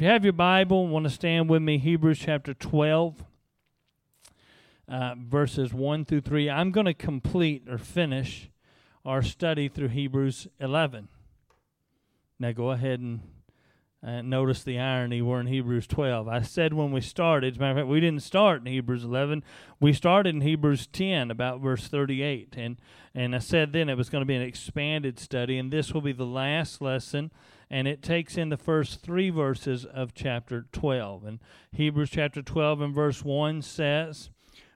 If you have your Bible, want to stand with me, Hebrews chapter 12, uh, verses 1 through 3. I'm going to complete or finish our study through Hebrews 11. Now go ahead and uh, notice the irony. We're in Hebrews 12. I said when we started, as a matter of fact, we didn't start in Hebrews 11. We started in Hebrews 10, about verse 38. And, and I said then it was going to be an expanded study, and this will be the last lesson. And it takes in the first three verses of chapter 12. And Hebrews chapter 12 and verse 1 says,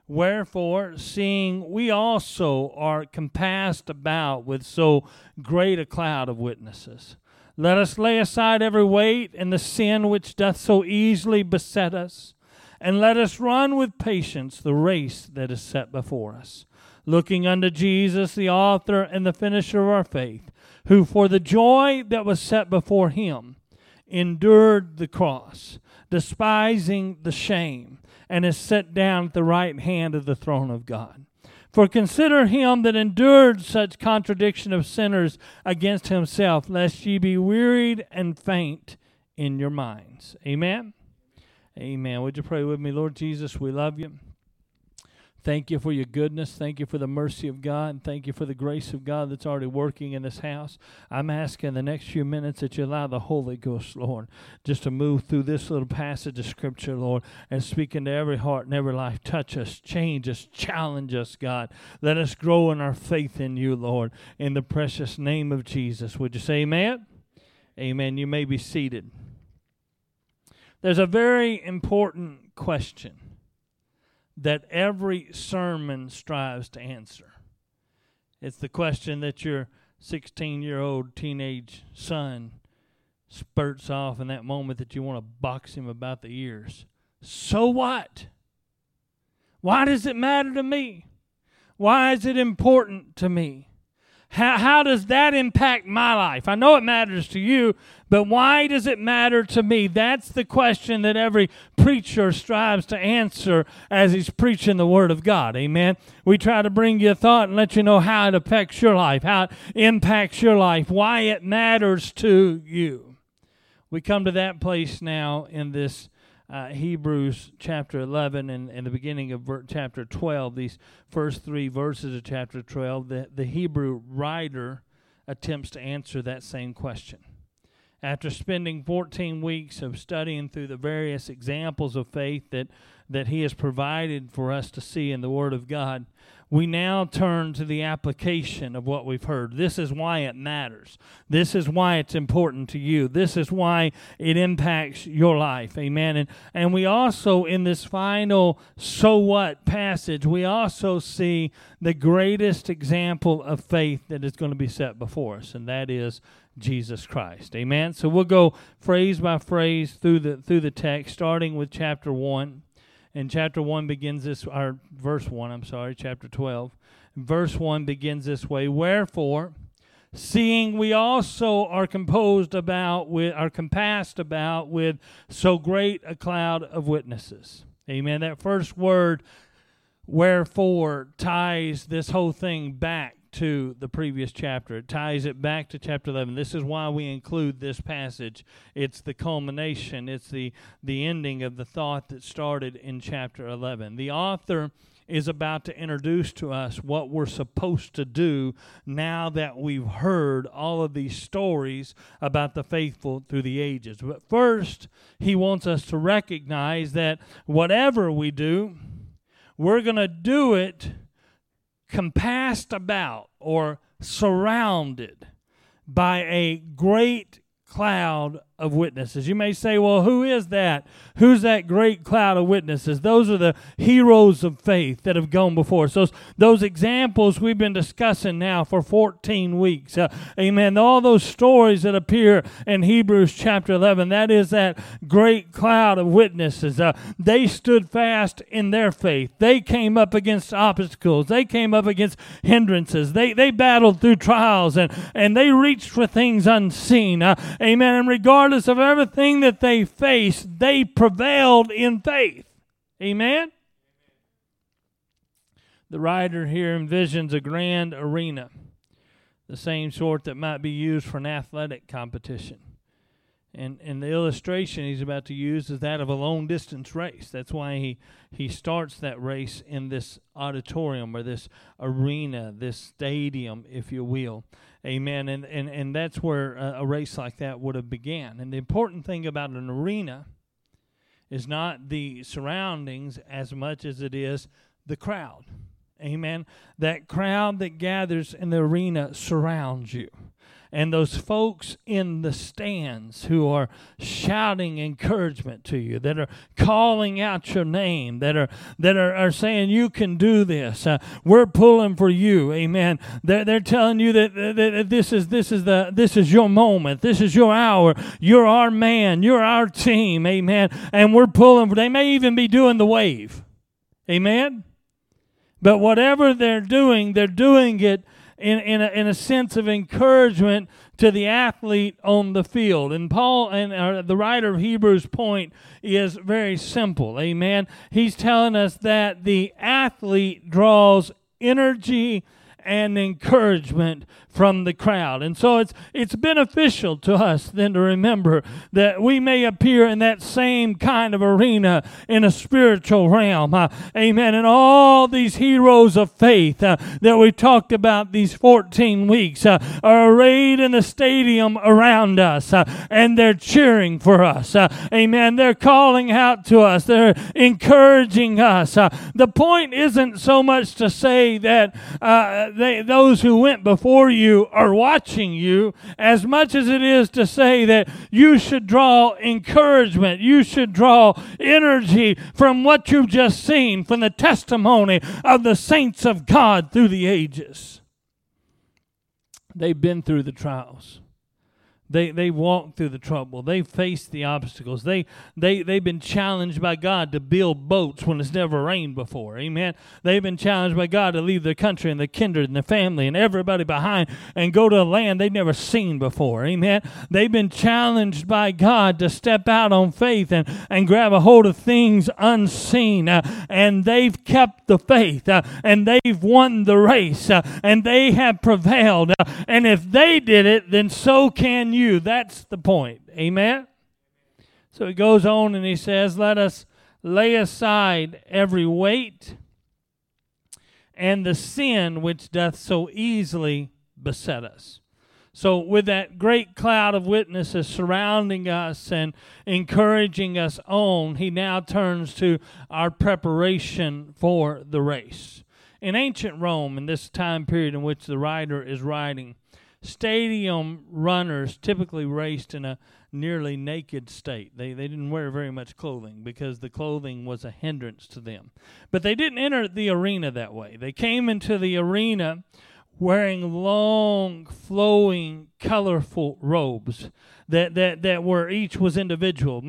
Wherefore, seeing we also are compassed about with so great a cloud of witnesses, let us lay aside every weight and the sin which doth so easily beset us, and let us run with patience the race that is set before us, looking unto Jesus, the author and the finisher of our faith, who for the joy that was set before him endured the cross, despising the shame, and is set down at the right hand of the throne of God. For consider him that endured such contradiction of sinners against himself, lest ye be wearied and faint in your minds. Amen. Amen. Would you pray with me, Lord Jesus? We love you. Thank you for your goodness. Thank you for the mercy of God. And thank you for the grace of God that's already working in this house. I'm asking the next few minutes that you allow the Holy Ghost, Lord, just to move through this little passage of Scripture, Lord, and speak into every heart and every life. Touch us, change us, challenge us, God. Let us grow in our faith in you, Lord, in the precious name of Jesus. Would you say amen? Amen. You may be seated. There's a very important question that every sermon strives to answer. It's the question that your 16 year old teenage son spurts off in that moment that you want to box him about the ears. So what? Why does it matter to me? Why is it important to me? How, how does that impact my life? I know it matters to you, but why does it matter to me? That's the question that every preacher strives to answer as he's preaching the Word of God. Amen. We try to bring you a thought and let you know how it affects your life, how it impacts your life, why it matters to you. We come to that place now in this uh, Hebrews chapter 11 and, and the beginning of ver- chapter 12, these first three verses of chapter 12, the, the Hebrew writer attempts to answer that same question. After spending 14 weeks of studying through the various examples of faith that, that he has provided for us to see in the Word of God, we now turn to the application of what we've heard. This is why it matters. This is why it's important to you. This is why it impacts your life. Amen. And, and we also, in this final so what passage, we also see the greatest example of faith that is going to be set before us, and that is Jesus Christ. Amen. So we'll go phrase by phrase through the through the text, starting with chapter one. And chapter 1 begins this, or verse 1, I'm sorry, chapter 12. Verse 1 begins this way Wherefore, seeing we also are composed about with, are compassed about with so great a cloud of witnesses. Amen. That first word, wherefore, ties this whole thing back to the previous chapter. It ties it back to chapter 11. This is why we include this passage. It's the culmination, it's the, the ending of the thought that started in chapter 11. The author is about to introduce to us what we're supposed to do now that we've heard all of these stories about the faithful through the ages. But first, he wants us to recognize that whatever we do, we're going to do it compassed about or surrounded by a great cloud of witnesses. You may say, well, who is that? Who's that great cloud of witnesses? Those are the heroes of faith that have gone before us. Those, those examples we've been discussing now for 14 weeks. Uh, amen. All those stories that appear in Hebrews chapter 11, that is that great cloud of witnesses. Uh, they stood fast in their faith. They came up against obstacles. They came up against hindrances. They, they battled through trials and, and they reached for things unseen. Uh, amen. And regardless regardless of everything that they faced, they prevailed in faith. Amen? The writer here envisions a grand arena, the same sort that might be used for an athletic competition. And, and the illustration he's about to use is that of a long distance race. That's why he, he starts that race in this auditorium or this arena, this stadium, if you will. Amen. And, and, and that's where a, a race like that would have began. And the important thing about an arena is not the surroundings as much as it is the crowd. Amen. That crowd that gathers in the arena surrounds you and those folks in the stands who are shouting encouragement to you, that are calling out your name, that are that are, are saying you can do this. Uh, we're pulling for you, Amen. They're, they're telling you that, that, that this is this is the this is your moment, this is your hour. You're our man, you're our team, Amen. And we're pulling. For, they may even be doing the wave, Amen. But whatever they're doing, they're doing it in, in, a, a sense of encouragement to the athlete on the field. And Paul and uh, the writer of Hebrews' point is very simple. Amen. He's telling us that the athlete draws energy and encouragement from the crowd. And so it's it's beneficial to us then to remember that we may appear in that same kind of arena in a spiritual realm. Uh, amen. And all these heroes of faith uh, that we talked about these 14 weeks uh, are arrayed in the stadium around us uh, and they're cheering for us. Uh, amen. They're calling out to us. They're encouraging us. Uh, the point isn't so much to say that they, those who went before you you are watching you as much as it is to say that you should draw encouragement, you should draw energy from what you've just seen, from the testimony of the saints of God through the ages. They've been through the trials. They they walked through the trouble. They faced the obstacles. They they they've been challenged by God to build boats when it's never rained before. Amen. They've been challenged by God to leave their country and their kindred and their family and everybody behind and go to a land they've never seen before. Amen. They've been challenged by God to step out on faith and, and grab a hold of things unseen. Uh, and they've kept the faith uh, and they've won the race uh, and they have prevailed. Uh, and if they did it, then so can you. That's the point. Amen? So he goes on and he says, Let us lay aside every weight and the sin which doth so easily beset us. So, with that great cloud of witnesses surrounding us and encouraging us on, he now turns to our preparation for the race. In ancient Rome, in this time period in which the writer is writing, stadium runners typically raced in a nearly naked state. They, they didn't wear very much clothing because the clothing was a hindrance to them. But they didn't enter the arena that way. They came into the arena wearing long, flowing, colorful robes that, that, that were each was individual.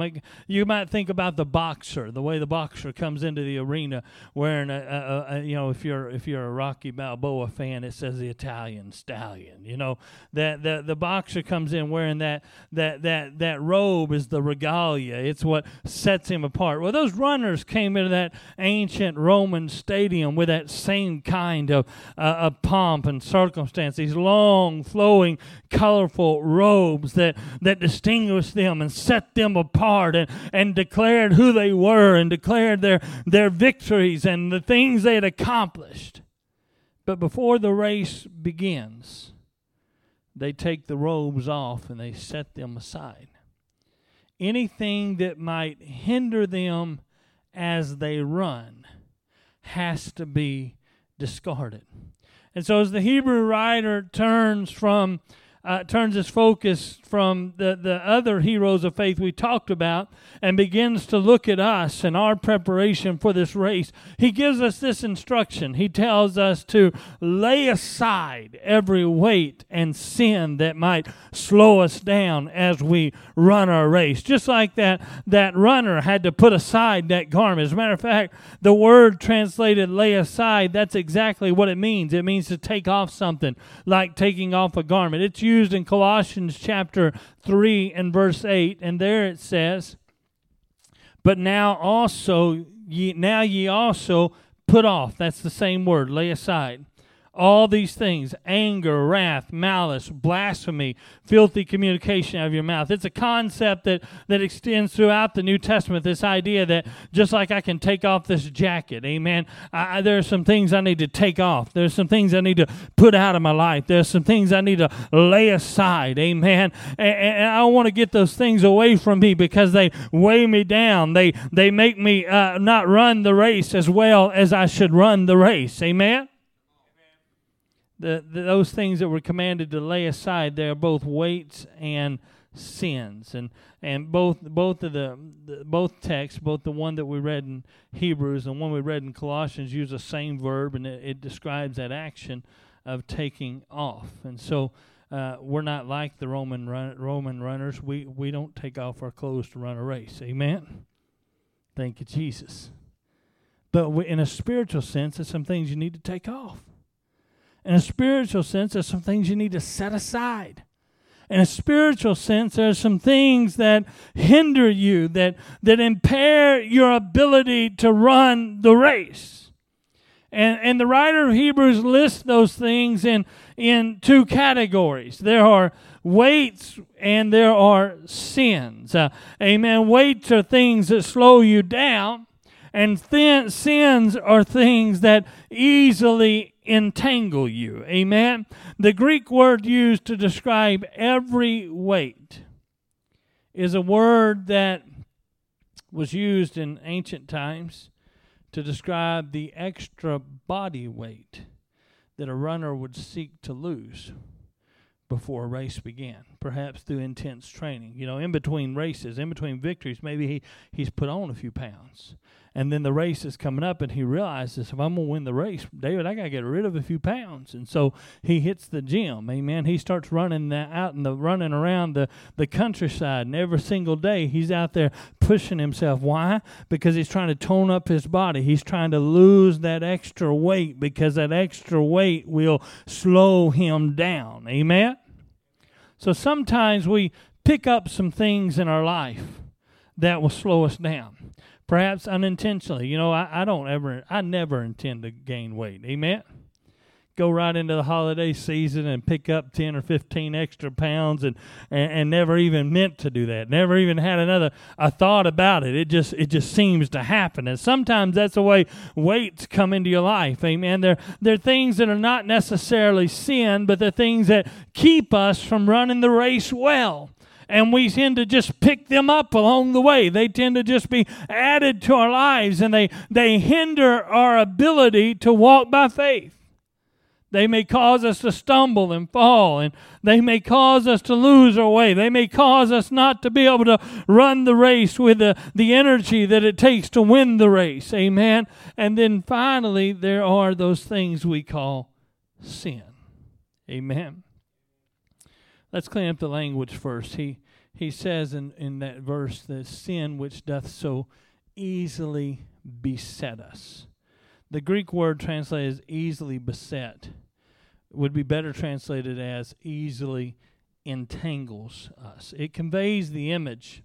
You might think about the boxer, the way the boxer comes into the arena wearing a, a, a, you know if you're if you're a Rocky Balboa fan, it says the Italian stallion. You know that the the boxer comes in wearing that that that that robe is the regalia. It's what sets him apart. Well, those runners came into that ancient Roman stadium with that same kind of uh, of pomp and circumstance. These long, flowing, colorful robes that that distinguished them and set them apart and, and declared who they were and declared their, their victories and the things they had accomplished. But before the race begins, they take the robes off and they set them aside. Anything that might hinder them as they run has to be discarded. And so, as the Hebrew writer turns from uh, turns his focus from the, the other heroes of faith we talked about and begins to look at us and our preparation for this race, he gives us this instruction. He tells us to lay aside every weight and sin that might slow us down as we run our race. Just like that, that runner had to put aside that garment. As a matter of fact, the word translated lay aside, that's exactly what it means. It means to take off something, like taking off a garment. It's used used in Colossians chapter 3 and verse 8, and there it says, But now also, ye, now ye also put off, that's the same word, lay aside, all these things anger, wrath, malice, blasphemy, filthy communication out of your mouth. It's a concept that, that extends throughout the New Testament. This idea that just like I can take off this jacket, amen, I, there are some things I need to take off. There's some things I need to put out of my life. There's some things I need to lay aside, amen. And, and I want to get those things away from me because they weigh me down. They, they make me uh, not run the race as well as I should run the race, amen the, the, those things that we're commanded to lay aside, they are both weights and sins, and and both both of the, the, both texts, both the one that we read in Hebrews and one we read in Colossians, use the same verb, and it, it describes that action of taking off. And so uh, we're not like the Roman run, Roman runners. We we don't take off our clothes to run a race. Amen. Thank you, Jesus. But we, in a spiritual sense, there's some things you need to take off. In a spiritual sense, there's some things you need to set aside. In a spiritual sense, there's some things that hinder you, that, that impair your ability to run the race. And, and the writer of Hebrews lists those things in, in two categories. There are weights and there are sins. Uh, amen. Weights are things that slow you down, and thin, sins are things that easily entangle you. Amen. The Greek word used to describe every weight is a word that was used in ancient times to describe the extra body weight that a runner would seek to lose before a race began, perhaps through intense training. You know, in between races, in between victories, maybe he, he's put on a few pounds and then the race is coming up and he realizes if I'm going to win the race, David, I got to get rid of a few pounds. And so he hits the gym. Amen. He starts running that out and the running around the, the countryside. And every single day he's out there pushing himself. Why? Because he's trying to tone up his body. He's trying to lose that extra weight because that extra weight will slow him down. Amen. So sometimes we pick up some things in our life that will slow us down perhaps unintentionally. You know, I, I don't ever, I never intend to gain weight. Amen. Go right into the holiday season and pick up 10 or 15 extra pounds and, and, and never even meant to do that. Never even had another a thought about it. It just it just seems to happen. And sometimes that's the way weights come into your life. Amen. They're, they're things that are not necessarily sin, but they're things that keep us from running the race well and we tend to just pick them up along the way. They tend to just be added to our lives and they, they hinder our ability to walk by faith. They may cause us to stumble and fall, and they may cause us to lose our way. They may cause us not to be able to run the race with the, the energy that it takes to win the race. Amen. And then finally, there are those things we call sin. Amen. Let's clean up the language first. He he says in, in that verse, the sin which doth so easily beset us. The Greek word translated as easily beset would be better translated as easily entangles us. It conveys the image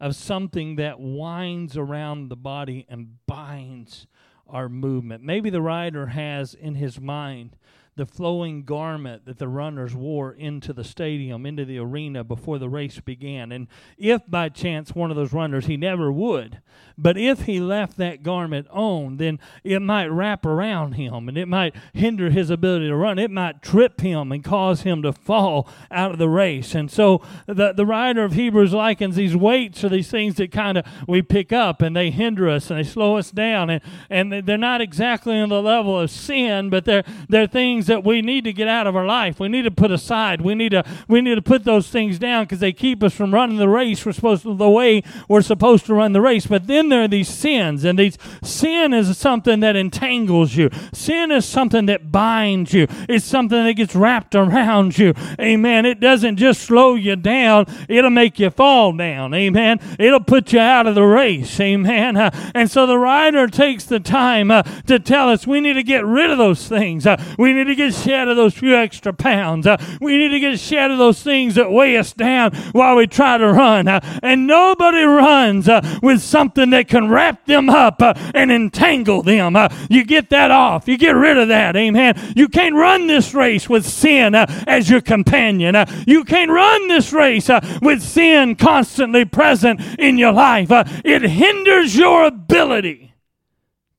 of something that winds around the body and binds our movement. Maybe the writer has in his mind the flowing garment that the runners wore into the stadium, into the arena before the race began. And if by chance one of those runners, he never would, but if he left that garment on, then it might wrap around him and it might hinder his ability to run. It might trip him and cause him to fall out of the race. And so the, the writer of Hebrews likens these weights or these things that kind of we pick up and they hinder us and they slow us down. And, and they're not exactly on the level of sin, but they're, they're things that we need to get out of our life. We need to put aside. We need to we need to put those things down because they keep us from running the race. We're supposed to the way we're supposed to run the race. But then there are these sins, and these sin is something that entangles you. Sin is something that binds you. It's something that gets wrapped around you. Amen. It doesn't just slow you down. It'll make you fall down. Amen. It'll put you out of the race. Amen. Uh, and so the writer takes the time uh, to tell us we need to get rid of those things. Uh, we need to get shed of those few extra pounds. Uh, we need to get shed of those things that weigh us down while we try to run. Uh, and nobody runs uh, with something that can wrap them up uh, and entangle them. Uh, you get that off. You get rid of that. Amen. You can't run this race with sin uh, as your companion. you can't run this race with sin constantly present in your life. it hinders your ability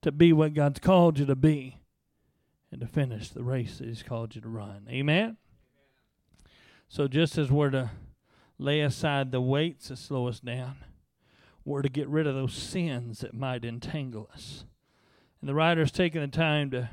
to be what God's called you to be and to finish the race that He's called you to run. Amen? So, just as we're to lay aside the weights that slow us down, we're to get rid of those sins that might entangle us. And the writer's taking the time to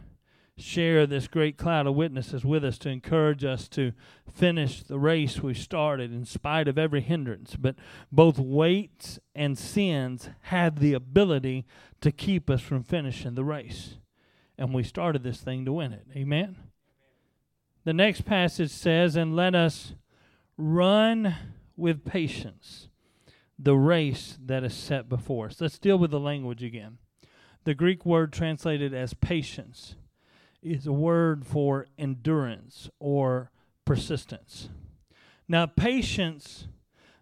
share this great cloud of witnesses with us to encourage us to finish the race we started in spite of every hindrance. But both weights and sins have the ability to keep us from finishing the race. And we started this thing to win it. Amen? The next passage says, And let us run with patience the race that is set before us. Let's deal with the language again. The Greek word translated as patience is a word for endurance or persistence. Now, patience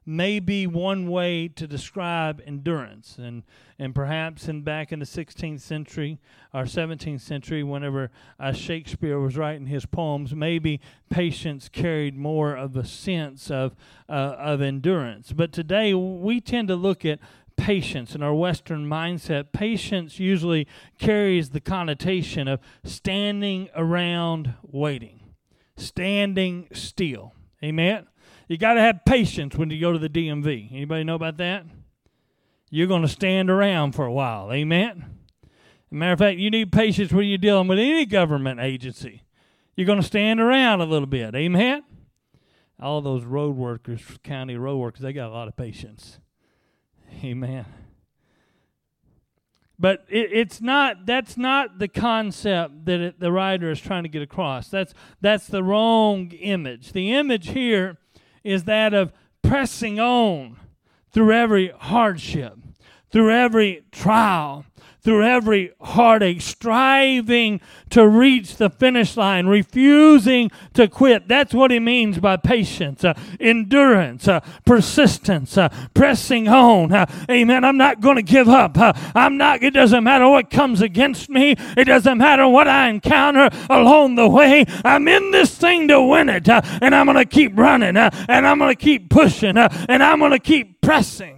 may be one way to describe endurance and and perhaps in back in the 16th century or 17th century whenever uh, Shakespeare was writing his poems maybe patience carried more of a sense of uh, of endurance but today we tend to look at patience in our Western mindset, patience usually carries the connotation of standing around waiting, standing still. Amen. You got to have patience when you go to the DMV. Anybody know about that? You're going to stand around for a while. Amen. matter of fact, you need patience when you're dealing with any government agency. You're going to stand around a little bit. Amen. All those road workers, county road workers, they got a lot of patience. Amen. But it, it's not. That's not the concept that it, the writer is trying to get across. That's that's the wrong image. The image here is that of pressing on through every hardship, through every trial, through every heartache, striving to reach the finish line, refusing to quit. That's what he means by patience, uh, endurance, uh, persistence, uh, pressing on. Uh, amen. I'm not going to give up. Uh, I'm not, it doesn't matter what comes against me, it doesn't matter what I encounter along the way. I'm in this thing to win it, uh, and I'm going to keep running, and I'm going to keep pushing, and I'm going to keep pressing.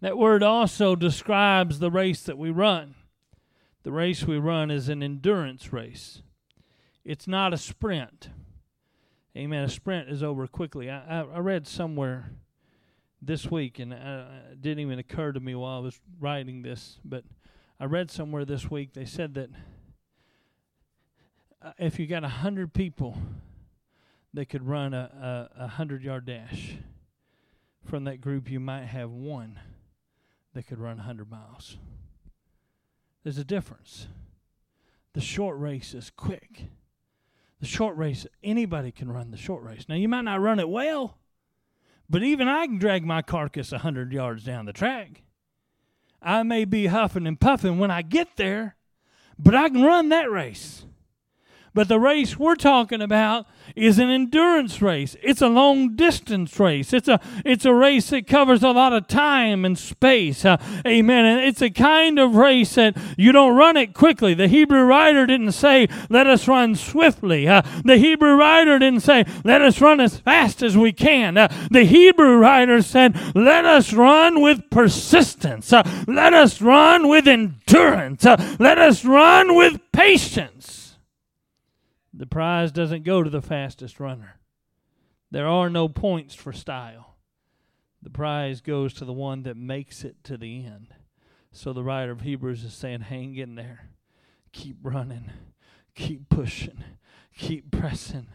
That word also describes the race that we run. The race we run is an endurance race, it's not a sprint. Amen. A sprint is over quickly. I, I, I read somewhere this week, and uh, it didn't even occur to me while I was writing this, but I read somewhere this week they said that uh, if you got a hundred people that could run a, a, a hundred yard dash from that group, you might have one that could run 100 miles. There's a difference. The short race is quick. The short race, anybody can run the short race. Now, you might not run it well, but even I can drag my carcass 100 yards down the track. I may be huffing and puffing when I get there, but I can run that race. But the race we're talking about is an endurance race. It's a long distance race. It's a it's a race that covers a lot of time and space. Uh, amen. And it's a kind of race that you don't run it quickly. The Hebrew writer didn't say, "Let us run swiftly." Uh, the Hebrew writer didn't say, "Let us run as fast as we can." Uh, the Hebrew writer said, "Let us run with persistence. Uh, let us run with endurance. Uh, let us run with patience." The prize doesn't go to the fastest runner. There are no points for style. The prize goes to the one that makes it to the end. So the writer of Hebrews is saying, hang in there. Keep running. Keep pushing. Keep pressing.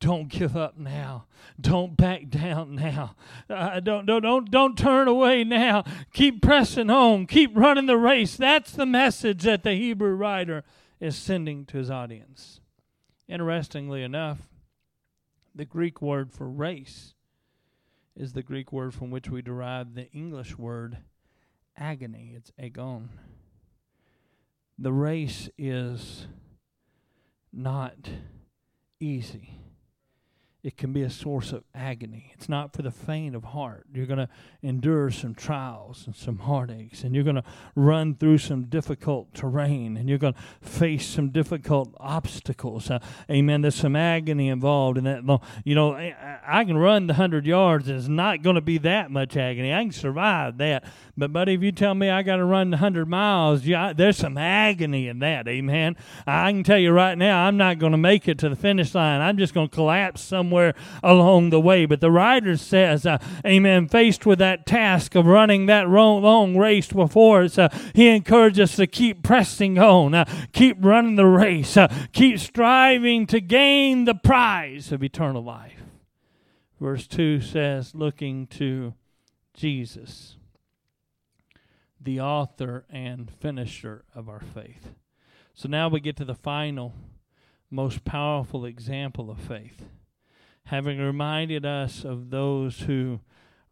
Don't give up now. Don't back down now. Uh, don't, don't, don't, don't turn away now. Keep pressing on. Keep running the race. That's the message that the Hebrew writer is sending to his audience. Interestingly enough, the Greek word for race is the Greek word from which we derive the English word agony. It's agon. The race is not easy it can be a source of agony. It's not for the faint of heart. You're going to endure some trials and some heartaches, and you're going to run through some difficult terrain, and you're going to face some difficult obstacles. Uh, amen. There's some agony involved in that. You know, I, can run the 100 yards, and it's not going to be that much agony. I can survive that. But, buddy, if you tell me I got to run the 100 miles, yeah, there's some agony in that. Amen. I can tell you right now, I'm not going to make it to the finish line. I'm just going to collapse somewhere somewhere along the way. But the writer says, uh, Amen, faced with that task of running that long, race before us, uh, he encourages us to keep pressing on, uh, keep running the race, uh, keep striving to gain the prize of eternal life. Verse 2 says, looking to Jesus, the author and finisher of our faith. So now we get to the final, most powerful example of faith having reminded us of those who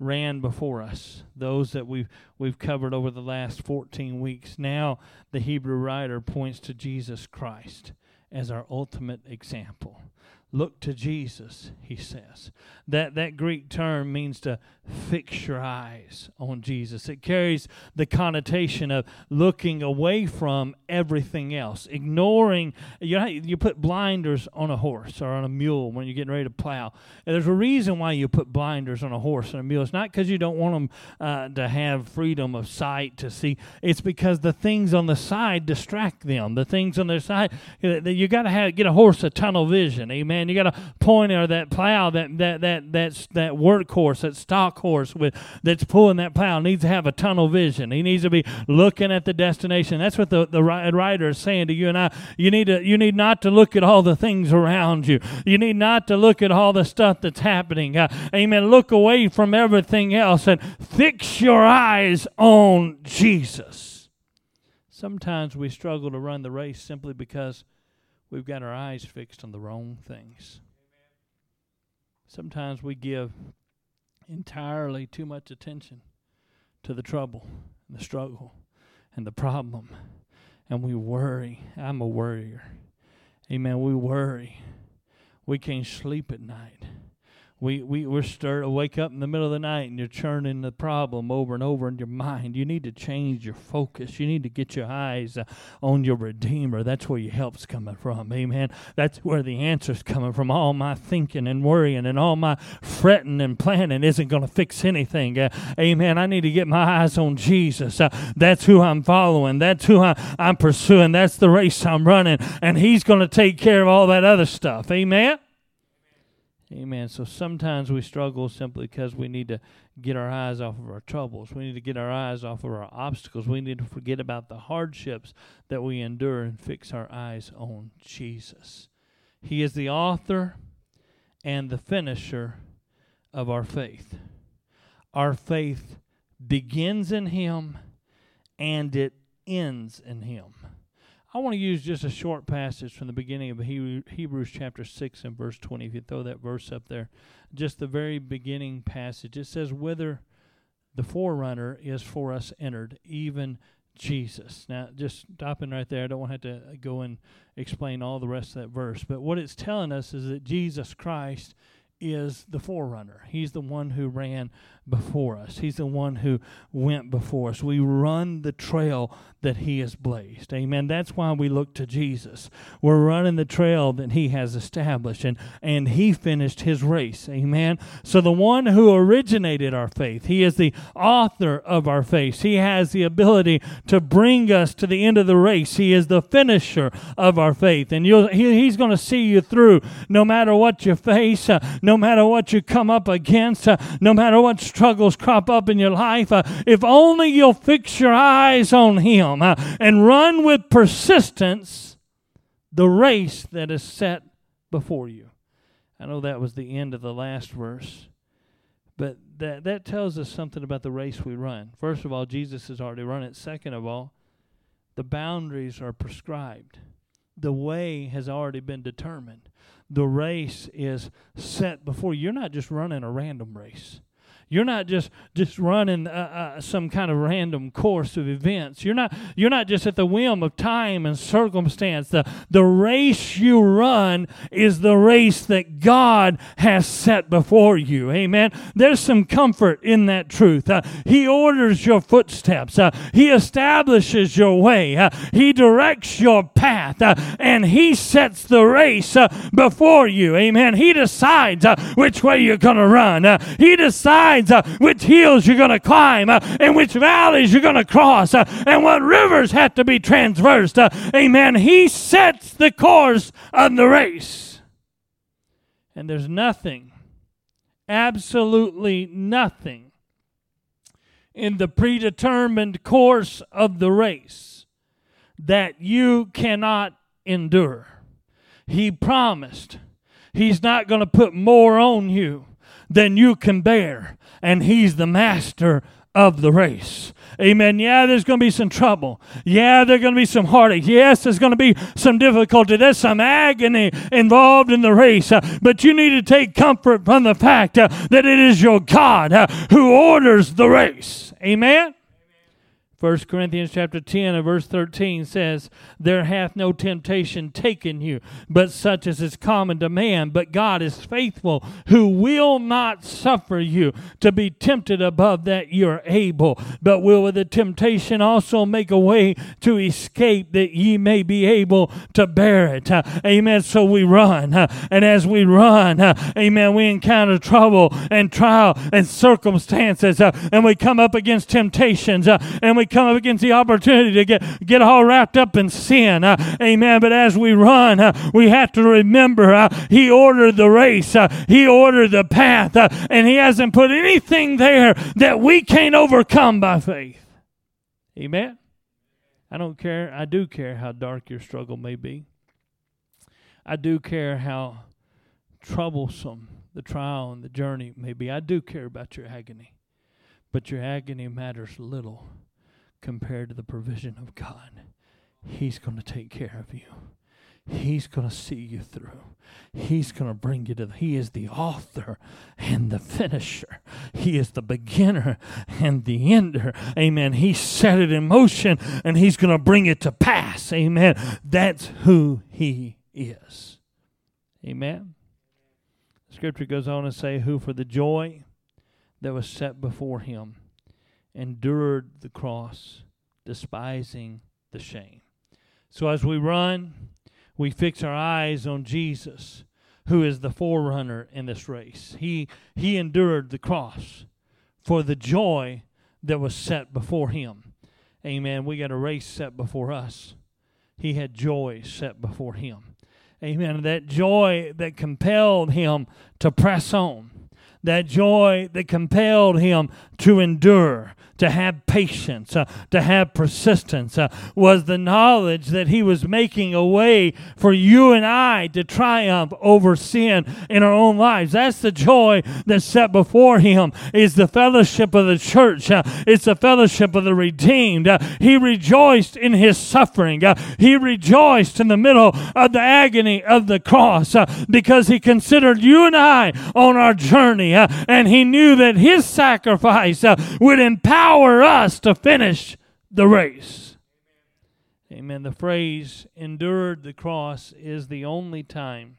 ran before us, those that we've we've covered over the last 14 weeks. Now the Hebrew writer points to Jesus Christ as our ultimate example. Look to Jesus, he says. That that Greek term means to fix your eyes on Jesus. It carries the connotation of looking away from everything else, ignoring. You know, you put blinders on a horse or on a mule when you're getting ready to plow. And there's a reason why you put blinders on a horse and a mule. It's not because you don't want them uh, to have freedom of sight to see. It's because the things on the side distract them. The things on their side, you got to have get a horse a tunnel vision. Amen man. You got a pointer, that plow, that that that that's that workhorse, that stock horse with that's pulling that plow needs to have a tunnel vision. He needs to be looking at the destination. That's what the the writer is saying to you and I. You need to you need not to look at all the things around you. You need not to look at all the stuff that's happening. Uh, amen. Look away from everything else and fix your eyes on Jesus. Sometimes we struggle to run the race simply because we've got our eyes fixed on the wrong things. Sometimes we give entirely too much attention to the trouble and the struggle and the problem, and we worry. I'm a worrier. Amen. We worry. We can't sleep at night we, we, we're wake up in the middle of the night and you're churning the problem over and over in your mind. You need to change your focus. You need to get your eyes uh, on your Redeemer. That's where your help's coming from. Amen. That's where the answer's coming from. All my thinking and worrying and all my fretting and planning isn't going to fix anything. Uh, amen. I need to get my eyes on Jesus. Uh, that's who I'm following. That's who I, I'm pursuing. That's the race I'm running. And He's going to take care of all that other stuff. Amen. Amen. So sometimes we struggle simply because we need to get our eyes off of our troubles. We need to get our eyes off of our obstacles. We need to forget about the hardships that we endure and fix our eyes on Jesus. He is the author and the finisher of our faith. Our faith begins in Him and it ends in Him. I want to use just a short passage from the beginning of Hebrews chapter 6 and verse 20. If you throw that verse up there, just the very beginning passage. It says, Whether the forerunner is for us entered, even Jesus. Now, just stopping right there, I don't want to have to go and explain all the rest of that verse. But what it's telling us is that Jesus Christ is the forerunner. He's the one who ran before us. He's the one who went before us. We run the trail that He has blazed. Amen. That's why we look to Jesus. We're running the trail that He has established, and, and He finished His race. Amen. So the one who originated our faith, He is the author of our faith. He has the ability to bring us to the end of the race. He is the finisher of our faith, and he, He's going to see you through no matter what you face, uh, no matter what you come up against, uh, no matter what struggles crop up in your life, uh, if only you'll fix your eyes on Him uh, and run with persistence the race that is set before you. I know that was the end of the last verse, but that, that tells us something about the race we run. First of all, Jesus has already run it. Second of all, the boundaries are prescribed, the way has already been determined. The race is set before you. You're not just running a random race. You're not just just running uh, uh, some kind of random course of events. You're not you're not just at the whim of time and circumstance. The the race you run is the race that God has set before you. Amen. There's some comfort in that truth. Uh, he orders your footsteps. Uh, he establishes your way. Uh, he directs your path, uh, and He sets the race before you. Amen. He decides which way you're going to run. he decides uh, which hills you're going to climb uh, and which valleys you're going to cross uh, and what rivers have to be traversed. Uh, amen. He sets the course of the race. And there's nothing, absolutely nothing, in the predetermined course of the race that you cannot endure. He promised He's not going to put more on you than you can bear and He's the master of the race. Amen. Yeah, there's going to be some trouble. Yeah, there's going to be some heartache. Yes, there's going to be some difficulty. There's some agony involved in the race. Uh, but you need to take comfort from the fact uh, that it is your God uh, who orders the race. Amen. 1 Corinthians chapter 10 and verse 13 says, There hath no temptation taken you, but such as is common to man. But God is faithful, who will not suffer you to be tempted above that you're able, but will with the temptation also make a way to escape that ye may be able to bear it. Uh, amen. So we run. Uh, and as we run, uh, amen, we encounter trouble and trial and circumstances. And we come up against temptations. And we come up against the opportunity to get, get all wrapped up in sin. Uh, amen. But as we run, uh, we have to remember uh, He ordered the race, uh, He ordered the path, uh, and He hasn't put anything there that we can't overcome by faith. Amen. I don't care. I do care how dark your struggle may be. I do care how troublesome the trial and the journey may be. I do care about your agony. But your agony matters little compared to the provision of God. He's going to take care of you. He's going to see you through. He's going to bring you to the, He is the author and the finisher. He is the beginner and the ender. Amen. He set it in motion and He's going to bring it to pass. Amen. That's who He is. Amen. Scripture goes on to say, Who for the joy that was set before Him endured the cross, despising the shame. So as we run, we fix our eyes on Jesus, who is the forerunner in this race. He he endured the cross for the joy that was set before him. Amen. We got a race set before us. He had joy set before him. Amen. That joy that compelled him to press on. That joy that compelled him to endure to have patience, uh, to have persistence, uh, was the knowledge that He was making a way for you and I to triumph over sin in our own lives. That's the joy that's set before Him. Is the fellowship of the church. Uh, it's the fellowship of the redeemed. Uh, he rejoiced in His suffering. Uh, he rejoiced in the middle of the agony of the cross uh, because He considered you and I on our journey, and He knew that His sacrifice would empower empower us to finish the race. Amen. The phrase endured the cross is the only time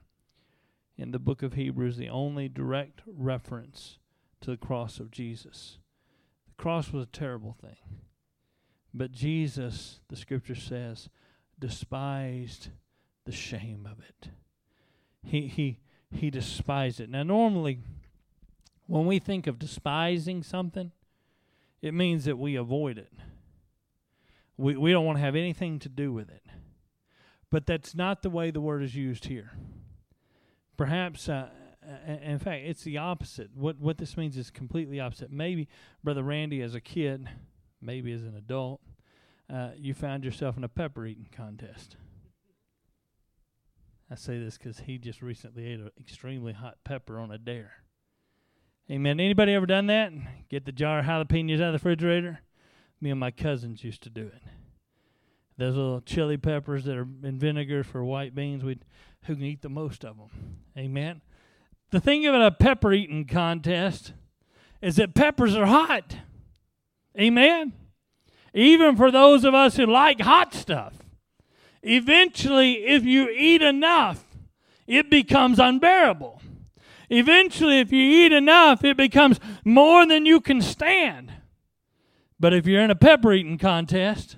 in the book of Hebrews, the only direct reference to the cross of Jesus. The cross was a terrible thing. But Jesus, the scripture says, despised the shame of it. He he he despised it. Now normally when we think of despising something, it means that we avoid it. We, we don't want to have anything to do with it. But that's not the way the word is used here. Perhaps, uh, in fact, it's the opposite. What, what this means is completely opposite. Maybe, Brother Randy, as a kid, maybe as an adult, uh, you found yourself in a pepper eating contest. I say this because he just recently ate an extremely hot pepper on a dare. Amen. Anybody ever done that? Get the jar of jalapenos out of the refrigerator? Me and my cousins used to do it. Those little chili peppers that are in vinegar for white beans, we who can eat the most of them. Amen. The thing about a pepper eating contest is that peppers are hot. Amen? Even for those of us who like hot stuff. Eventually, if you eat enough, it becomes unbearable. Eventually, if you eat enough, it becomes more than you can stand. But if you're in a pepper eating contest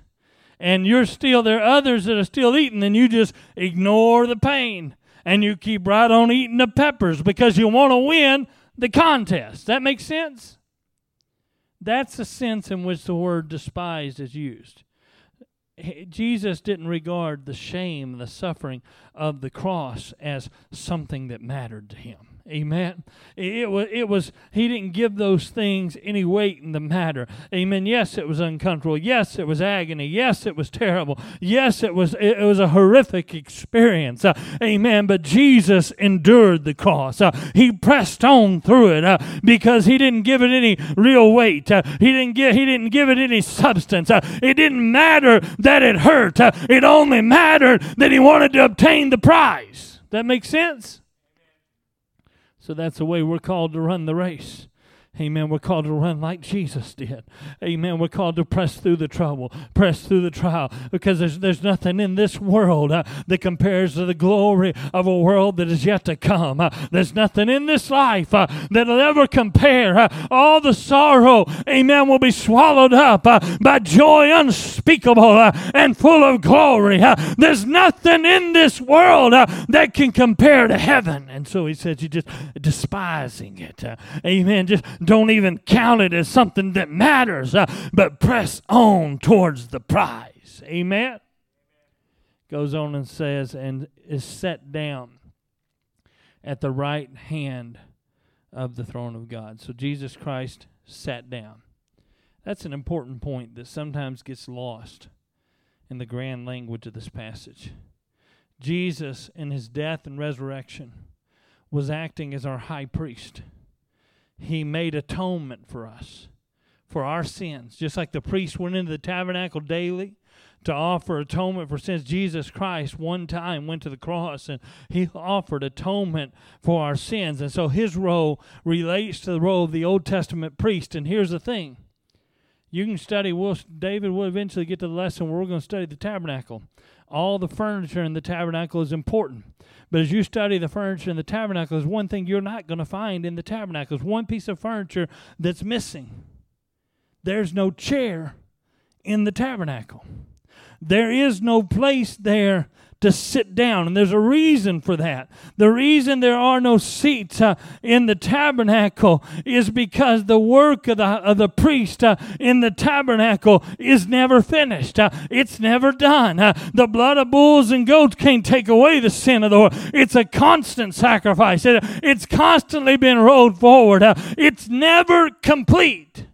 and you're still, there are others that are still eating, then you just ignore the pain and you keep right on eating the peppers because you want to win the contest. That makes sense? That's the sense in which the word despised is used. Jesus didn't regard the shame, the suffering of the cross as something that mattered to him. Amen. It was, it was, he didn't give those things any weight in the matter. Amen. Yes, it was uncomfortable. Yes, it was agony. Yes, it was terrible. Yes, it was, it was a horrific experience. Uh, amen. But Jesus endured the cross. Uh, he pressed on through it uh, because he didn't give it any real weight. Uh, he didn't give, he didn't give it any substance. Uh, it didn't matter that it hurt. Uh, it only mattered that he wanted to obtain the prize. That makes sense? So that's the way we're called to run the race. Amen. We're called to run like Jesus did. Amen. We're called to press through the trouble, press through the trial, because there's, there's nothing in this world uh, that compares to the glory of a world that is yet to come. Uh, there's nothing in this life uh, that'll ever compare. Uh, all the sorrow, amen, will be swallowed up uh, by joy unspeakable uh, and full of glory. there's nothing in this world that can compare to heaven. And so he says, you're just despising it. amen. Just don't even count it as something that matters, uh, but press on towards the prize. Amen. Goes on and says, and is set down at the right hand of the throne of God. So Jesus Christ sat down. That's an important point that sometimes gets lost in the grand language of this passage. Jesus, in his death and resurrection, was acting as our high priest. He made atonement for us, for our sins. Just like the priest went into the tabernacle daily to offer atonement for sins, Jesus Christ one time went to the cross and he offered atonement for our sins. And so his role relates to the role of the Old Testament priest. And here's the thing you can study, we'll, David will eventually get to the lesson where we're going to study the tabernacle. All the furniture in the tabernacle is important. But as you study the furniture in the tabernacle, there's one thing you're not going to find in the tabernacle. There's one piece of furniture that's missing. There's no chair in the tabernacle. There is no place there to sit down. And there's a reason for that. The reason there are no seats uh, in the tabernacle is because the work of the, of the priest uh, in the tabernacle is never finished. Uh, it's never done. Uh, the blood of bulls and goats can't take away the sin of the world. It's a constant sacrifice. It, it's constantly been rolled forward. Uh, it's never complete.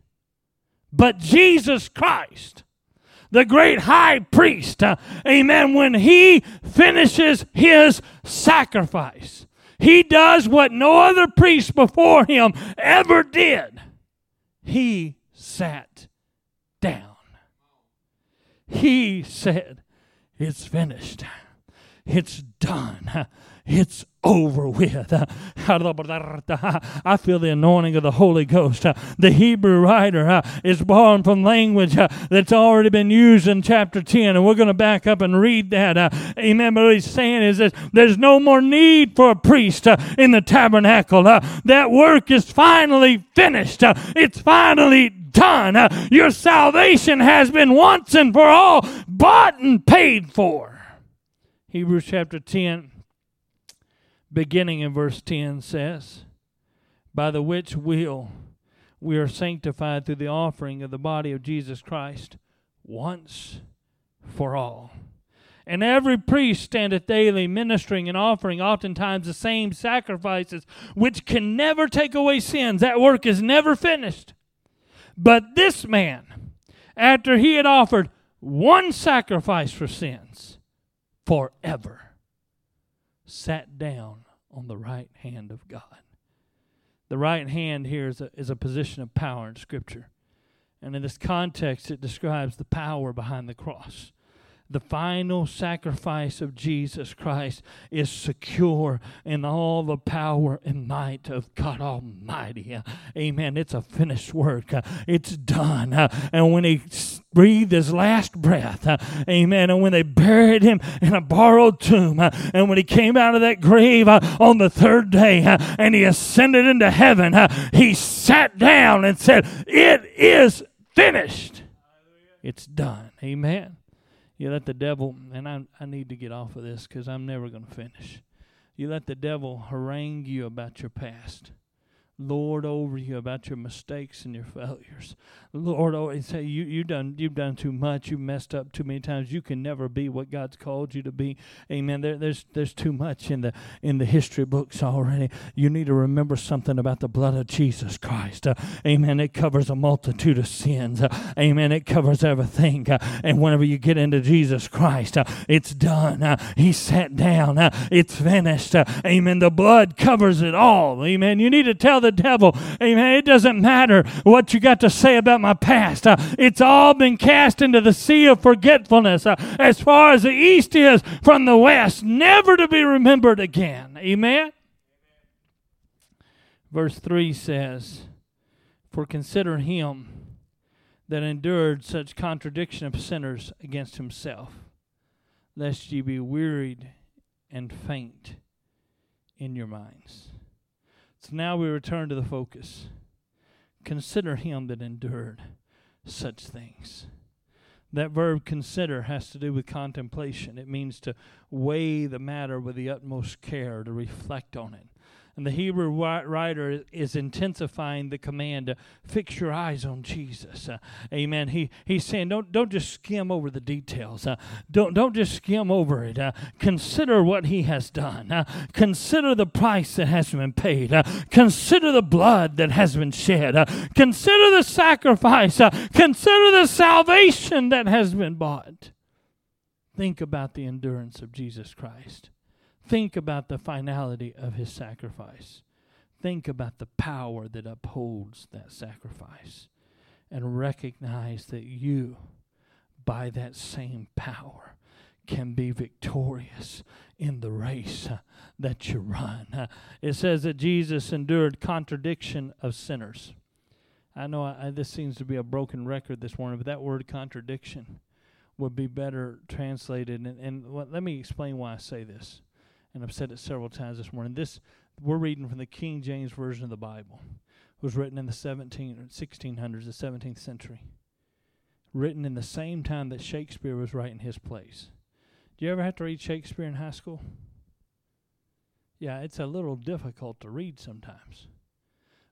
But Jesus Christ the great high priest, uh, amen, when he finishes his sacrifice, he does what no other priest before him ever did. He sat down. He said, It's finished. It's done. It's over with. I feel the anointing of the Holy Ghost. The Hebrew writer uh, is born from language uh, that's already been used in chapter 10, and we're going to back up and read that. Uh, amen. But what he's saying is that there's no more need for a priest in the tabernacle. That work is finally finished. It's finally done. Your salvation has been once and for all bought and paid for. Hebrews chapter 10 beginning in verse 10 says, By the which will we are sanctified through the offering of the body of Jesus Christ once for all. And every priest standeth daily ministering and offering oftentimes the same sacrifices, which can never take away sins. That work is never finished. But this man, after he had offered one sacrifice for sins forever, sat down on the right hand of God. The right hand here is a, is a position of power in Scripture. And in this context, it describes the power behind the cross. The final sacrifice of Jesus Christ is secure in all the power and might of God Almighty. Amen. It's a finished work. It's done. And when He breathed His last breath, amen, and when they buried Him in a borrowed tomb, and when He came out of that grave on the third day and He ascended into heaven, He sat down and said, It is finished. It's done. Amen. You let the devil, and I, I need to get off of this because I'm never going to finish. You let the devil harangue you about your past lord over you about your mistakes and your failures. Lord always say you you done you've done too much. You messed up too many times. You can never be what God's called you to be. Amen. There, there's there's too much in the in the history books already. You need to remember something about the blood of Jesus Christ. Uh, amen. It covers a multitude of sins. Uh, amen. It covers everything. Uh, and whenever you get into Jesus Christ, uh, it's done. Uh, he sat down. Uh, it's finished. amen. The blood covers it all. Amen. You need to tell the the devil. Amen. It doesn't matter what you got to say about my past. Uh, it's all been cast into the sea of forgetfulness uh, as far as the east is from the west, never to be remembered again. Amen. Verse 3 says, For consider him that endured such contradiction of sinners against himself, lest ye be wearied and faint in your minds. So now we return to the focus. Consider him that endured such things. That verb consider has to do with contemplation. It means to weigh the matter with the utmost care, to reflect on it. And the Hebrew writer is intensifying the command to fix your eyes on Jesus. Uh, amen. He, he's saying, don't, don't just skim over the details. Uh, don't, don't just skim over it. Uh, consider what he has done. Uh, consider the price that has been paid. Uh, consider the blood that has been shed. Uh, consider the sacrifice. consider the salvation that has been bought. Think about the endurance of Jesus Christ. Think about the finality of his sacrifice. Think about the power that upholds that sacrifice. And recognize that you, by that same power, can be victorious in the race that you run. It says that Jesus endured contradiction of sinners. I know I, this seems to be a broken record this morning, but that word contradiction would be better translated. And, and let me explain why I say this and I've said it several times this morning. This we're reading from the King James version of the Bible. It was written in the 17 or 1600s, the 17th century. Written in the same time that Shakespeare was writing his plays. Do you ever have to read Shakespeare in high school? Yeah, it's a little difficult to read sometimes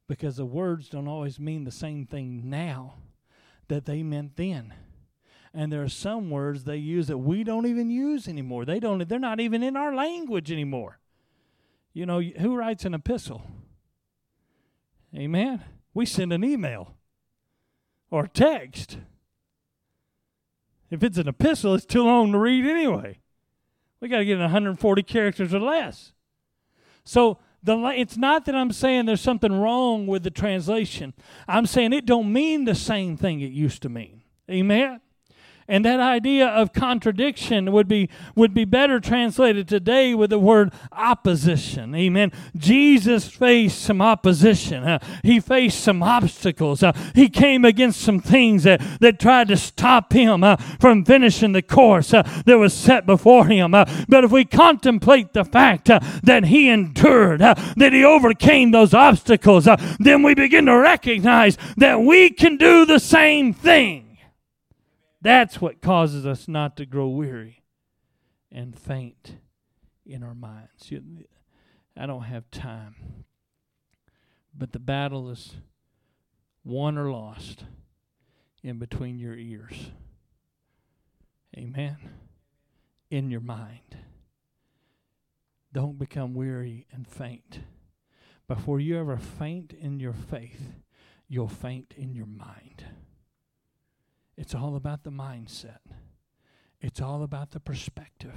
because the words don't always mean the same thing now that they meant then and there are some words they use that we don't even use anymore. They don't they're not even in our language anymore. You know, who writes an epistle? Amen. We send an email or text. If it's an epistle, it's too long to read anyway. We got to get 140 characters or less. So the, it's not that I'm saying there's something wrong with the translation. I'm saying it don't mean the same thing it used to mean. Amen. And that idea of contradiction would be, would be better translated today with the word opposition. Amen. Jesus faced some opposition. Uh, he faced some obstacles. Uh, he came against some things that, that tried to stop him uh, from finishing the course uh, that was set before him. Uh, but if we contemplate the fact uh, that he endured, that he overcame those obstacles, then we begin to recognize that we can do the same thing. That's what causes us not to grow weary and faint in our minds. I don't have time. But the battle is won or lost in between your ears. Amen. In your mind. Don't become weary and faint. Before you ever faint in your faith, you'll faint in your mind. It's all about the mindset. It's all about the perspective.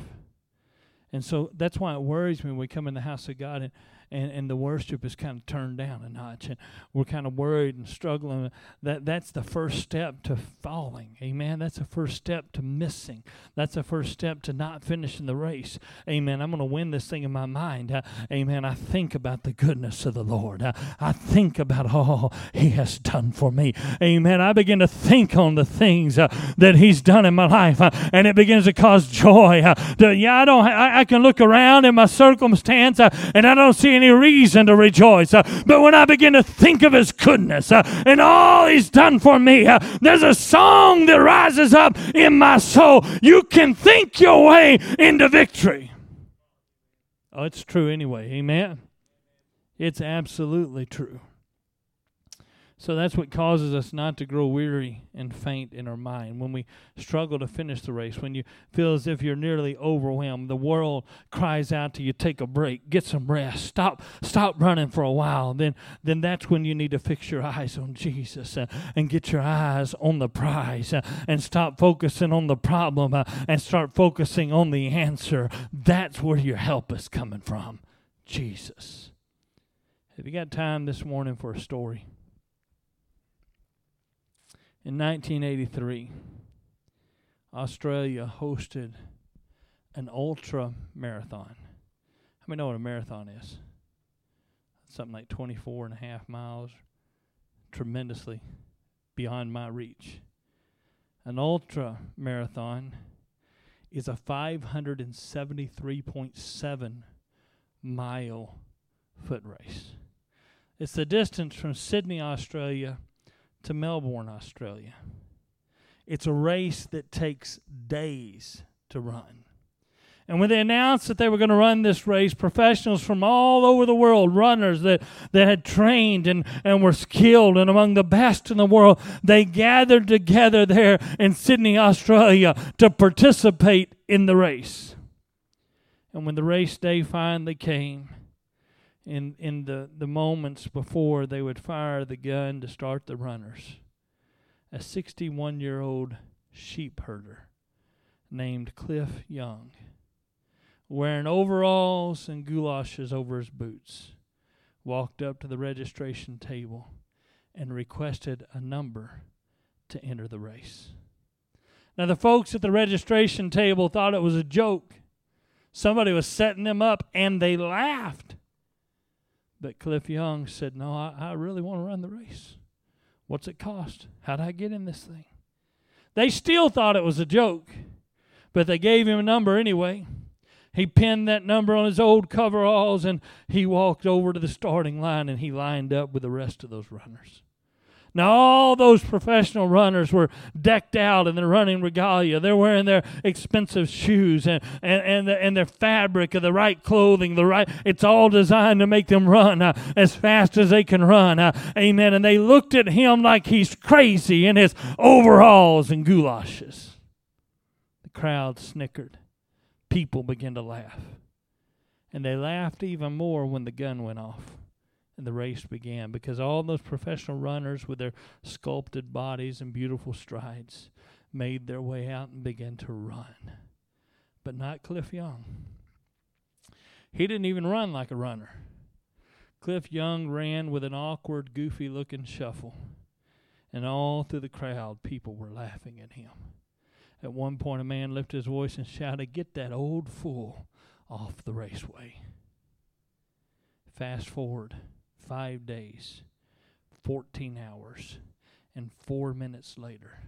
And so that's why it worries me when we come in the house of God and, and, and the worship is kind of turned down a notch and we're kind of worried and struggling. That that's the first step to falling. Amen? That's the first step to missing. That's the first step to not finishing the race. Amen? I'm going to win this thing in my mind. Uh, amen? I think about the goodness of the lord. Uh, i think about all he has done for me. Amen? I begin to think on the things uh, that he's done in my life uh, and it begins to cause joy uh, to, yeah i don't I, I, can look around in my circumstance uh, and i don't see any reason to rejoice. Uh, but when I begin to think of His goodness uh, and all He's done for me, uh, there's a song that rises up in my soul. You can think your way into victory. Oh, it's true anyway. Amen. It's absolutely true. So that's what causes us not to grow weary and faint in our mind. When we struggle to finish the race, when you feel as if you're nearly overwhelmed, the world cries out to you, take a break, get some rest, stop, stop running for a while. Then, then that's when you need to fix your eyes on Jesus uh, and get your eyes on the prize uh, and stop focusing on the problem uh, and start focusing on the answer. That's where your help is coming from, Jesus. Have you got time this morning for a story? In 1983, Australia hosted an ultra marathon. How many know what a marathon is? Something like 24 and a half miles, tremendously beyond my reach. An ultra marathon is a 573.7 mile foot race. It's the distance from Sydney, Australia to Melbourne, Australia. It's a race that takes days to run. And when they announced that they were going to run this race, professionals from all over the world, runners that, that had trained and, and were skilled and among the best in the world, they gathered together there in Sydney, Australia to participate in the race. And when the race day finally came, in in the, the moments before they would fire the gun to start the runners. A 61 year old sheep herder named Cliff Young, wearing overalls and goulashes over his boots, walked up to the registration table and requested a number to enter the race. Now, the folks at the registration table thought it was a joke. Somebody was setting them up, and they laughed. But Cliff Young said, No, I, I really want to run the race. What's it cost? How'd I get in this thing? They still thought it was a joke, but they gave him a number anyway. He pinned that number on his old coveralls and he walked over to the starting line and he lined up with the rest of those runners. Now, all those professional runners were decked out in their running regalia. They're wearing their expensive shoes and, and, and, the, and their fabric of the right clothing. The right, it's all designed to make them run uh, as fast as they can run. Uh, amen. And they looked at him like he's crazy in his overalls and goulashes. The crowd snickered. People began to laugh. And they laughed even more when the gun went off and the race began because all those professional runners with their sculpted bodies and beautiful strides made their way out and began to run. But not Cliff Young. He didn't even run like a runner. Cliff Young ran with an awkward, goofy looking shuffle, and all through the crowd, people were laughing at him. At one point, a man lifted his voice and shouted, Get that old fool off the raceway. Fast forward five days, 14 hours, and four minutes later,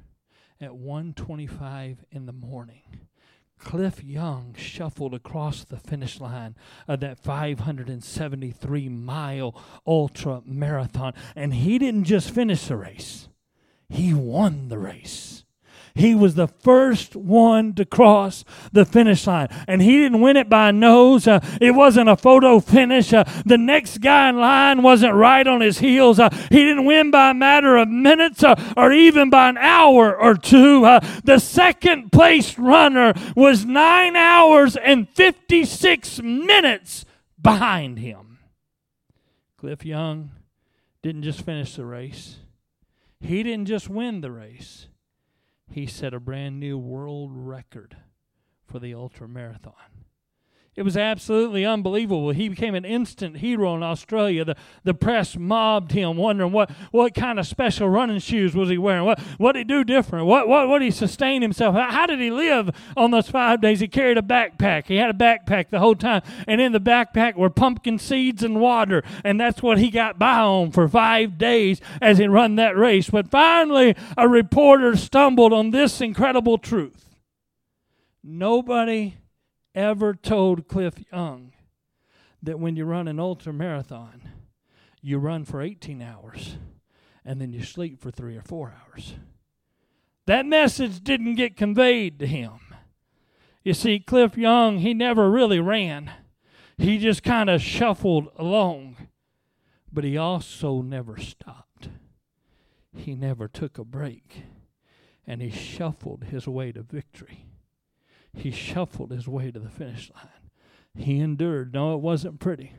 at 1.25 in the morning, Cliff Young shuffled across the finish line of that 573 mile ultra marathon. And he didn't just finish the race, he won the race. He was the first one to cross the finish line. And he didn't win it by a nose. Uh, it wasn't a photo finish. Uh, the next guy in line wasn't right on his heels. Uh, he didn't win by a matter of minutes uh, or even by an hour or two. Uh, the second place runner was nine hours and 56 minutes behind him. Cliff Young didn't just finish the race, he didn't just win the race he set a brand new world record for the ultra marathon. It was absolutely unbelievable. He became an instant hero in Australia. The, the press mobbed him, wondering what, what kind of special running shoes was he wearing? What what did he do different? What what what did he sustain himself? How, how did he live on those five days? He carried a backpack. He had a backpack the whole time, and in the backpack were pumpkin seeds and water, and that's what he got by on for five days as he run that race. But finally, a reporter stumbled on this incredible truth. Nobody ever told Cliff Young that when you run an ultra marathon, you run for 18 hours and then you sleep for three or four hours. That message didn't get conveyed to him. You see, Cliff Young, he never really ran, he just kind of shuffled along, but he also never stopped. He never took a break, and he shuffled his way to victory he shuffled his way to the finish line. He endured. No, it wasn't pretty.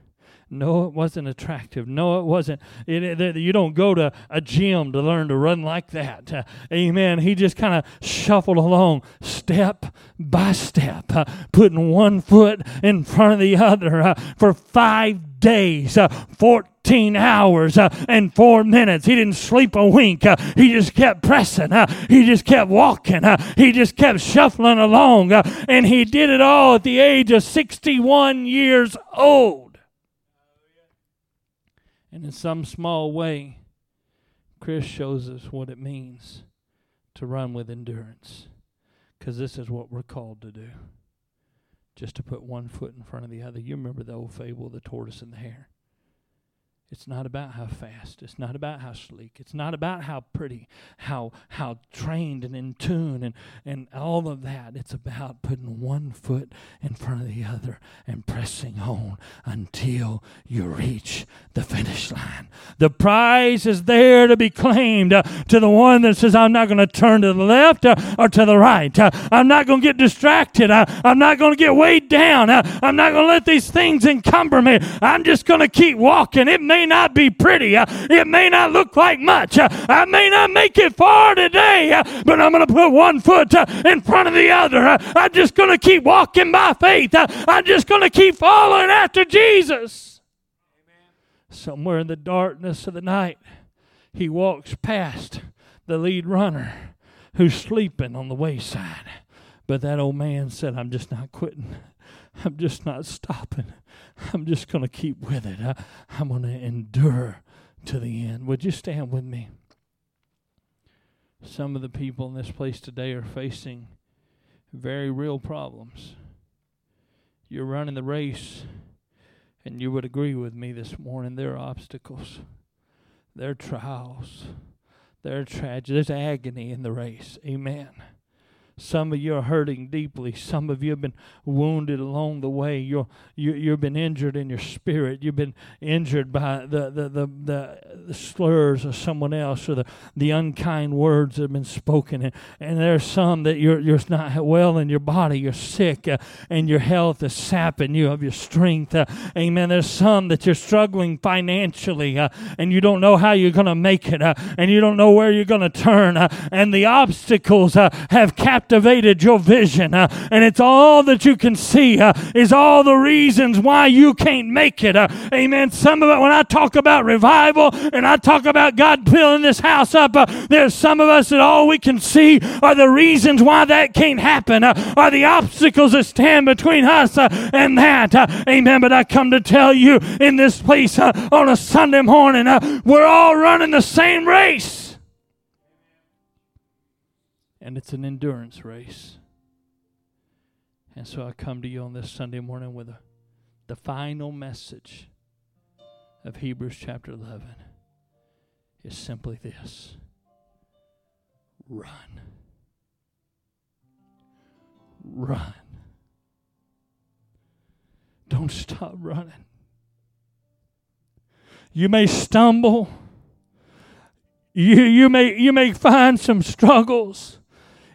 No, it wasn't attractive. No, it wasn't. It, it, you don't go to a gym to learn to run like that. Uh, amen. He just kind of shuffled along step by step, uh, putting one foot in front of the other uh, for five days, uh, 14 hours uh, and four minutes. He didn't sleep a wink. Uh, he just kept pressing. Uh, he just kept walking. Uh, he just kept shuffling along. Uh, and he did it all at the age of 61 years old. And in some small way, Chris shows us what it means to run with endurance. Because this is what we're called to do. Just to put one foot in front of the other. You remember the old fable, the tortoise and the hare. It's not about how fast. It's not about how sleek. It's not about how pretty, how how trained and in tune and, and all of that. It's about putting one foot in front of the other and pressing on until you reach the finish line. The prize is there to be claimed uh, to the one that says, I'm not going to turn to the left uh, or to the right. Uh, I'm not going to get distracted. Uh, I'm not going to get weighed down. Uh, I'm not going to let these things encumber me. I'm just going to keep walking. It may may not be pretty. Uh, it may not look like much. Uh, I may not make it far today, uh, but I'm going to put one foot in front of the other. I'm just going to keep walking by faith. I'm just going to keep following after Jesus. Somewhere in the darkness of the night, he walks past the lead runner who's sleeping on the wayside. But that old man said, I'm just not quitting. I'm just not stopping. I'm just going to keep with it. I, I'm going to endure to the end. Would you stand with me? Some of the people in this place today are facing very real problems. You're running the race, and you would agree with me this morning there are obstacles, there are trials, there are tragedy, there's agony in the race. Amen. Some of you are hurting deeply. Some of you have been wounded along the way. You're, you, you've been injured in your spirit. You've been injured by the, the, the, the, slurs of someone else or the, the unkind words that have been spoken. And, and there's some that you're, you're not well in your body. You're sick uh, and your health is sapping you of your strength. Uh, amen. There's some that you're struggling financially uh, and you don't know how you're going to make it uh, and you don't know where you're going to turn. Uh, and the obstacles uh, have captured your vision, uh, and it's all that you can see uh, is all the reasons why you can't make it. Uh, amen. Some of it, when I talk about revival and I talk about God filling this house up, uh, there's some of us that all we can see are the reasons why that can't happen, uh, are the obstacles that stand between us uh, and that. amen. But I come to tell you in this place on a Sunday morning, we're all running the same race and it's an endurance race. And so I come to you on this Sunday morning with a, the final message of Hebrews chapter 11 is simply this run. Run. Don't stop running. You may stumble. You, you, may, you may find some struggles.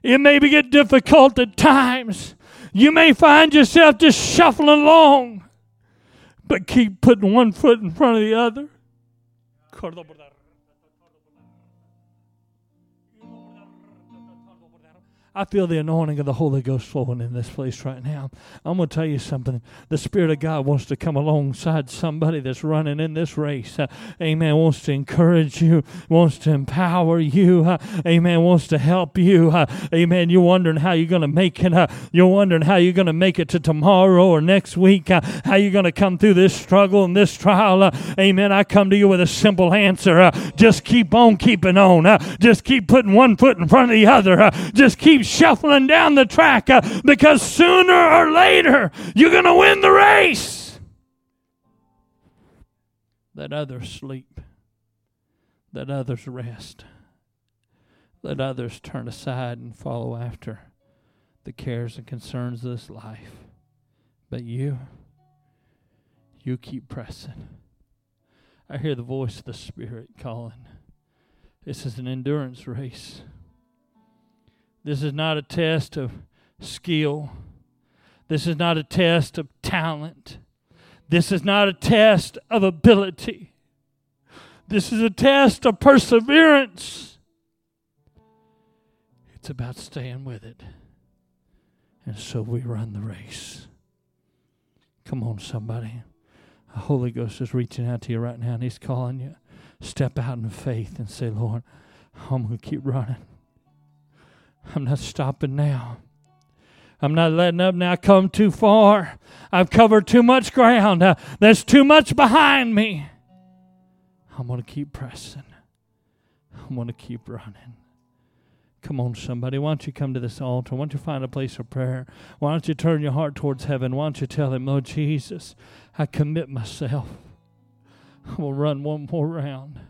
It may be get difficult at times. You may find yourself just shuffling along, but keep putting one foot in front of the other. I feel the anointing of the Holy Ghost flowing in this place right now. I'm going to tell you something. The Spirit of God wants to come alongside somebody that's running in this race. Uh, amen. Wants to encourage you, wants to empower you. Uh, amen. Wants to help you. Uh, amen. You're wondering how you're going to make it. Uh, you're wondering how you're going to make it to tomorrow or next week. Uh, how you're going to come through this struggle and this trial. Uh, amen. I come to you with a simple answer. just keep on keeping on. just keep putting one foot in front of the other. just keep shuffling down the track uh, because sooner or later you're going to win the race. Let others sleep. Let others rest. Let others turn aside and follow after the cares and concerns of this life. But you, you keep pressing. I hear the voice of the Spirit calling. This is an endurance race. This is not a test of skill. This is not a test of talent. This is not a test of ability. This is a test of perseverance. It's about staying with it. And so we run the race. Come on, somebody. The Holy Ghost is reaching out to you right now and He's calling you. Step out in faith and say, Lord, I'm going to keep running. I'm not stopping now. I'm not letting up now. Come too far. I've covered too much ground. Uh, there's too much behind me. I'm going to keep pressing. I'm going to keep running. Come on, somebody. Why don't you come to this altar? Why don't you find a place of prayer? Why don't you turn your heart towards heaven? Why don't you tell him, Lord Jesus, I commit myself. I will run one more round.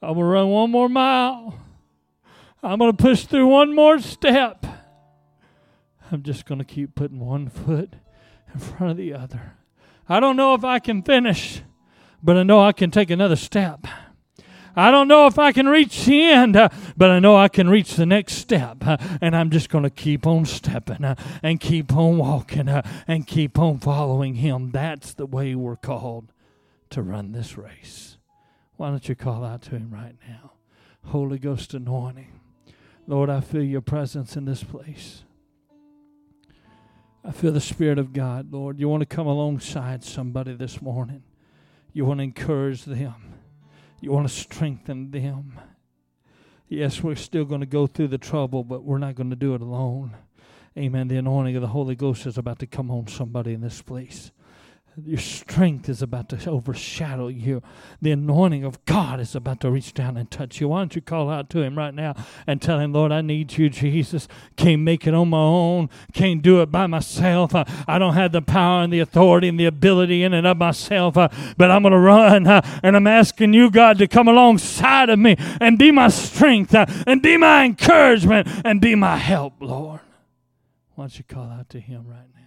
I will run one more mile. I'm going to push through one more step. I'm just going to keep putting one foot in front of the other. I don't know if I can finish, but I know I can take another step. I don't know if I can reach the end, but I know I can reach the next step. And I'm just going to keep on stepping and keep on walking and keep on following Him. That's the way we're called to run this race. Why don't you call out to Him right now? Holy Ghost anointing. Lord, I feel your presence in this place. I feel the Spirit of God, Lord. You want to come alongside somebody this morning. You want to encourage them. You want to strengthen them. Yes, we're still going to go through the trouble, but we're not going to do it alone. Amen. The anointing of the Holy Ghost is about to come on somebody in this place. Your strength is about to overshadow you. The anointing of God is about to reach down and touch you. Why don't you call out to Him right now and tell Him, Lord, I need you, Jesus. Can't make it on my own. Can't do it by myself. I, I don't have the power and the authority and the ability in and of myself, uh, but I'm going to run. Uh, and I'm asking you, God, to come alongside of me and be my strength uh, and be my encouragement and be my help, Lord. Why don't you call out to Him right now?